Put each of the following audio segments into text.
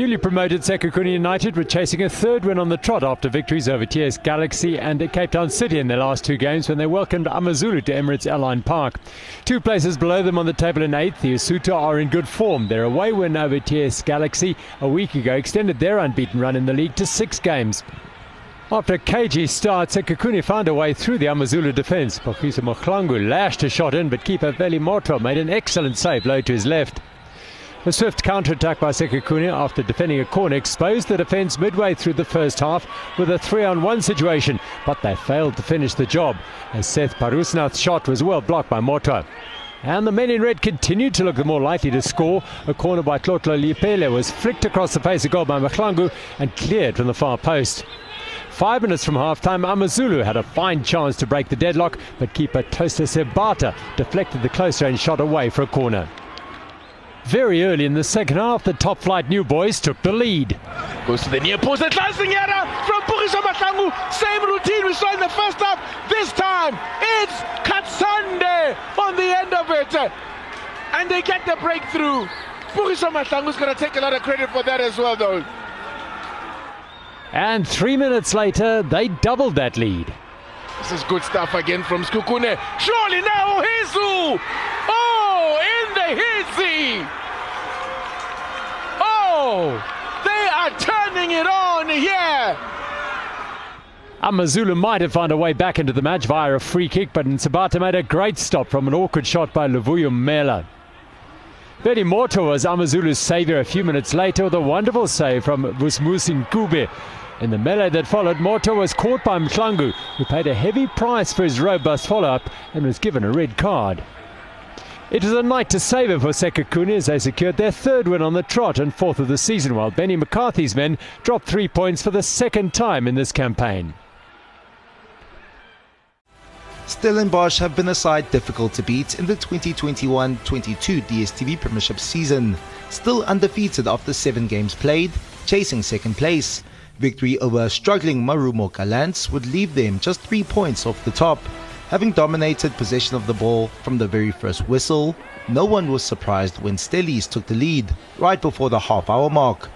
Newly promoted Sekhukhune United were chasing a third win on the trot after victories over TS Galaxy and Cape Town City in their last two games when they welcomed Amazulu to Emirates Airline Park. Two places below them on the table in eighth, the Usuthu are in good form. Their away win over TS Galaxy a week ago extended their unbeaten run in the league to six games. After a cagey start, Sekhukhune found a way through the Amazulu defence. Pokisa Mokhlangu lashed a shot in, but keeper Veli Mothwa made an excellent save low to his left. A swift counter-attack by Sekhukhune after defending a corner exposed the defence midway through the first half with a three-on-one situation, but they failed to finish the job as Seth Parusnath's shot was well blocked by Mothwa. And the men in red continued to look the more likely to score. A corner by Tlotlo Leepile was flicked across the face of goal by Mokhlangu and cleared from the far post. Five minutes from half-time, Amazulu had a fine chance to break the deadlock, but keeper Toaster Nsabata deflected the close-range shot away for a corner. Very early in the second half, the top flight new boys took the lead. Goes to the near post, at last from Pukiswa Mokhlangu. Same routine we saw in the first half. This time, it's Katsande on the end of it. And they get the breakthrough. Pukiswa Mokhlangu's going to take a lot of credit for that as well, though. And three minutes later, they doubled that lead. This is good stuff again from Sekhukhune. Surely now, Hizu! Oh, in the Hizi! Oh, they are turning it on here! Amazulu might have found a way back into the match via a free kick, but Nsabata made a great stop from an awkward shot by Luvuyo Mela. Veli Mothwa was Amazulu's saviour a few minutes later with a wonderful save from Vusmusin Kube. In the melee that followed, Mothwa was caught by Mklangu, who paid a heavy price for his robust follow-up and was given a red card. It was a night to savour for Sekhukhune as they secured their third win on the trot and fourth of the season, while Benny McCarthy's men dropped three points for the second time in this campaign. Stellenbosch have been a side difficult to beat in the 2021-22 DSTV Premiership season. Still undefeated after seven games played, chasing second place. Victory over struggling Marumo Gallants would leave them just three points off the top. Having dominated possession of the ball from the very first whistle, no one was surprised when Stellies took the lead right before the half hour mark.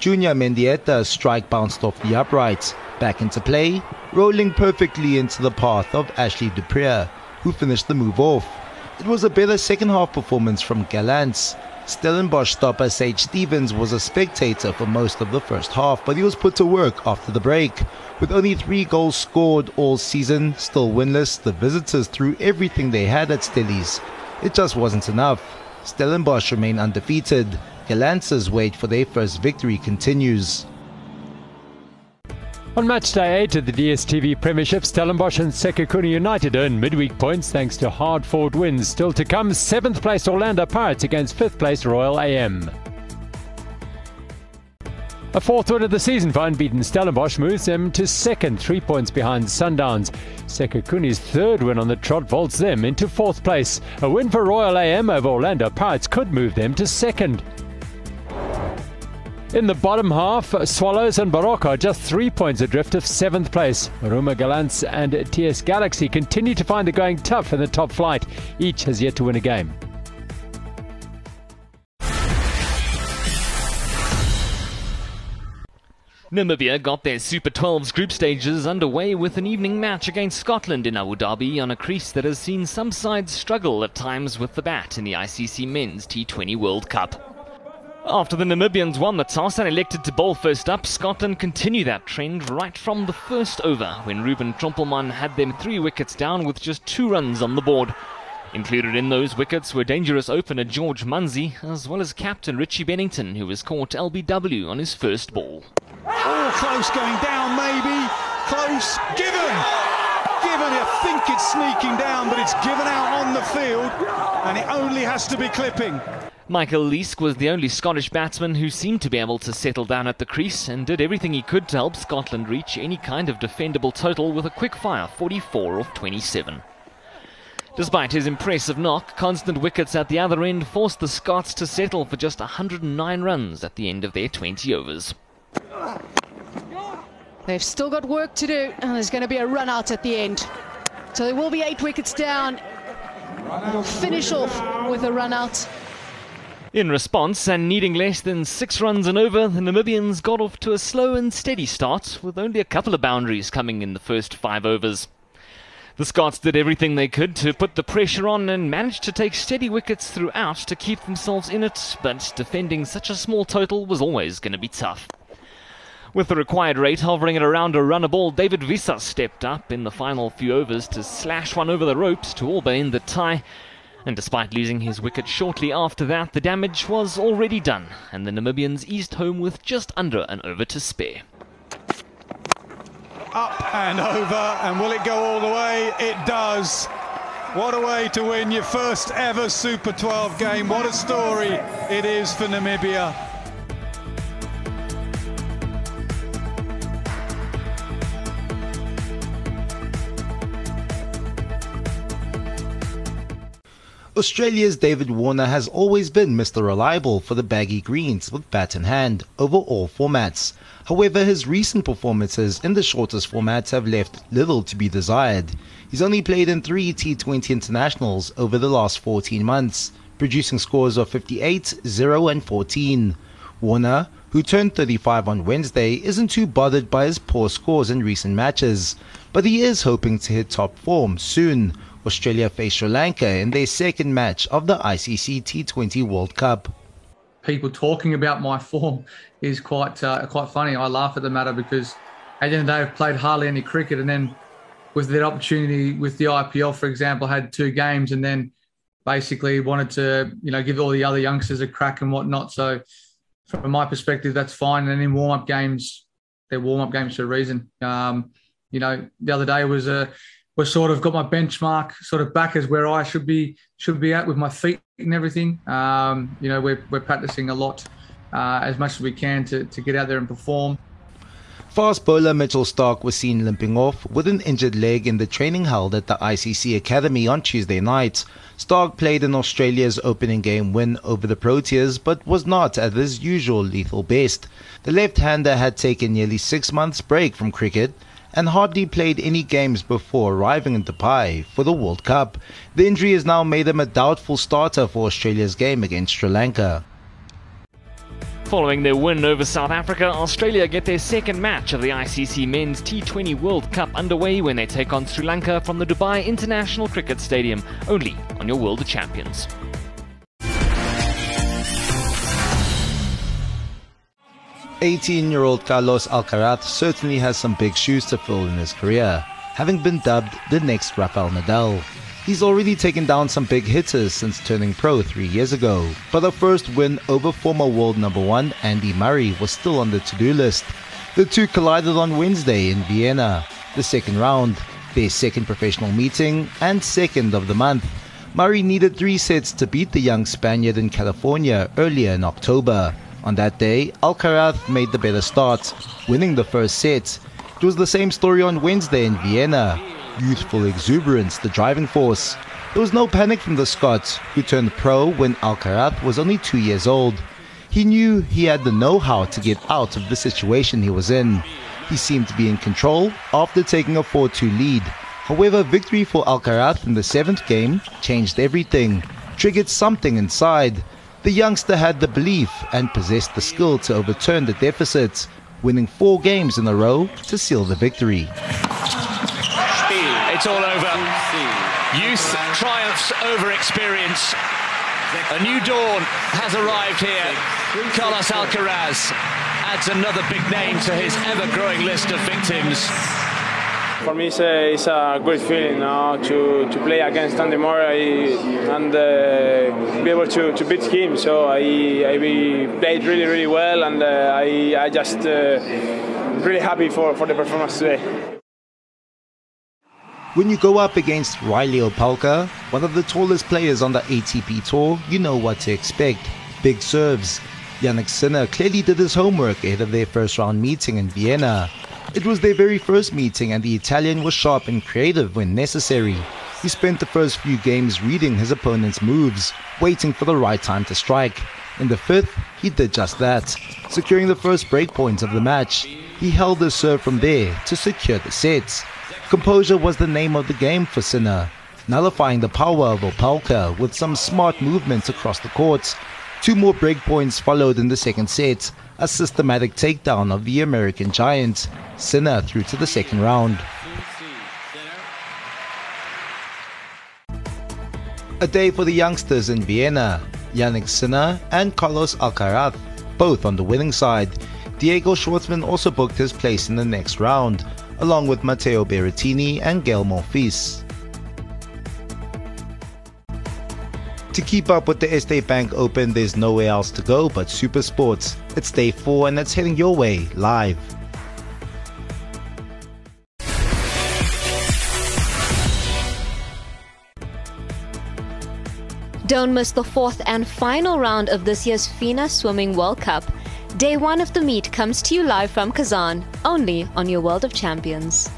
Junior Mendieta's strike bounced off the uprights, back into play, rolling perfectly into the path of Ashley Du Preez, who finished the move off. It was a better second half performance from Gallants, Stellenbosch stopper Sage Stephens was a spectator for most of the first half, but he was put to work after the break. With only three goals scored all season, still winless, the visitors threw everything they had at Stellies. It just wasn't enough. Stellenbosch remain undefeated. Gallants' wait for their first victory continues. On match day 8 of the DSTV Premiership, Stellenbosch and Sekhukhune United earned midweek points thanks to hard fought wins. Still to come, 7th place Orlando Pirates against 5th place Royal AM. A fourth win of the season for unbeaten Stellenbosch moves them to second, three points behind Sundowns. Sekhukhune's third win on the trot vaults them into fourth place. A win for Royal AM over Orlando Pirates could move them to second. In the bottom half, Swallows and Baroka are just three points adrift of seventh place. Marumo Gallants and TS Galaxy continue to find it going tough in the top flight. Each has yet to win a game. Namibia got their Super 12's group stages underway with an evening match against Scotland in Abu Dhabi on a crease that has seen some sides struggle at times with the bat in the ICC Men's T20 World Cup. After the Namibians won the toss and elected to bowl first up, Scotland continue that trend right from the first over when Ruben Trumpelmann had them three wickets down with just two runs on the board. Included in those wickets were dangerous opener George Munsey, as well as captain Richie Berrington, who was caught LBW on his first ball. Oh, close going down, maybe. Close. Given. Given. I think it's sneaking down, but it's given out on the field, and it only has to be clipping. Michael Leask was the only Scottish batsman who seemed to be able to settle down at the crease and did everything he could to help Scotland reach any kind of defendable total with a quick fire 44 of 27. Despite his impressive knock, constant wickets at the other end forced the Scots to settle for just 109 runs at the end of their 20 overs. They've still got work to do, and there's going to be a run out at the end. So there will be eight wickets down. It'll finish off with a run out. In response, and needing less than six runs and over, the Namibians got off to a slow and steady start, with only a couple of boundaries coming in the first five overs. The Scots did everything they could to put the pressure on and managed to take steady wickets throughout to keep themselves in it, but defending such a small total was always going to be tough. With the required rate hovering at around a run a ball, David Wiese stepped up in the final few overs to slash one over the ropes to all but end the tie, and despite losing his wicket shortly after that, the damage was already done, and the Namibians eased home with just under an over to spare. Up and over, and will it go all the way? It does. What a way to win your first ever Super 12 game. What a story it is for Namibia. Australia's David Warner has always been Mr. Reliable for the baggy greens with bat in hand over all formats. However, his recent performances in the shortest formats have left little to be desired. He's only played in three T20 internationals over the last 14 months, producing scores of 58, 0 and 14. Warner, who turned 35 on Wednesday, isn't too bothered by his poor scores in recent matches, but he is hoping to hit top form soon Australia face Sri Lanka in their second match of the ICC T20 World Cup. People talking about my form is quite uh, quite funny. I laugh at the matter because at the end of the day, I've played hardly any cricket, and then with that opportunity with the IPL, for example, had two games, and then basically wanted to you know give all the other youngsters a crack and whatnot. So from my perspective, that's fine. And in warm up games, they're warm up games for a reason. Um, you know, the other day was a was sort of got my benchmark sort of back as where I should be should be at with my feet and everything. Um, you know, we're we're practicing a lot uh, as much as we can to to get out there and perform. Fast bowler Mitchell Starc was seen limping off with an injured leg in the training held at the ICC Academy on Tuesday night. Starc played in Australia's opening game win over the Proteas but was not at his usual lethal best. The left-hander had taken nearly six months break from cricket and hardly played any games before arriving in Dubai for the World Cup. The injury has now made him a doubtful starter for Australia's game against Sri Lanka. Following their win over South Africa, Australia get their second match of the ICC Men's T20 World Cup underway when they take on Sri Lanka from the Dubai International Cricket Stadium, only on your World of Champions. 18-year-old Carlos Alcaraz certainly has some big shoes to fill in his career, having been dubbed the next Rafael Nadal. He's already taken down some big hitters since turning pro three years ago, but a first win over former world number one Andy Murray was still on the to-do list. The two collided on Wednesday in Vienna, the second round, their second professional meeting and second of the month. Murray needed three sets to beat the young Spaniard in California earlier in October. On that day, Alcaraz made the better start, winning the first set. It was the same story on Wednesday in Vienna. Youthful exuberance, the driving force. There was no panic from the Scots, who turned pro when Alcaraz was only two years old. He knew he had the know-how to get out of the situation he was in. He seemed to be in control after taking a 4-2 lead. However, victory for Alcaraz in the seventh game changed everything, triggered something inside. The youngster had the belief and possessed the skill to overturn the deficit, winning four games in a row to seal the victory. It's all over. Youth triumphs over experience. A new dawn has arrived here. Carlos Alcaraz adds another big name to his ever-growing list of victims. For me, it's a, it's a great feeling now to, to play against Andy Murray and uh, be able to, to beat him. So I, I played really, really well, and uh, I, I just uh, really happy for, for the performance today. When you go up against Reilly Opelka, one of the tallest players on the ATP Tour, you know what to expect. Big serves. Jannik Sinner clearly did his homework ahead of their first round meeting in Vienna. It was their very first meeting and the Italian was sharp and creative when necessary. He spent the first few games reading his opponent's moves, waiting for the right time to strike. In the fifth, he did just that, securing the first breakpoint of the match. He held his serve from there to secure the sets. Composure was the name of the game for Sinner, nullifying the power of Opelka with some smart movements across the court. Two more breakpoints followed in the second set, a systematic takedown of the American giant, Sinner through to the second round. A day for the youngsters in Vienna, Jannik Sinner and Carlos Alcaraz, both on the winning side. Diego Schwartzman also booked his place in the next round, along with Matteo Berrettini and Gael Monfils. To keep up with the Erste Bank Open, there's nowhere else to go but Super Sports. It's day four and it's heading your way live. Don't miss the fourth and final round of this year's FINA Swimming World Cup. Day one of the meet comes to you live from Kazan, only on your World of Champions.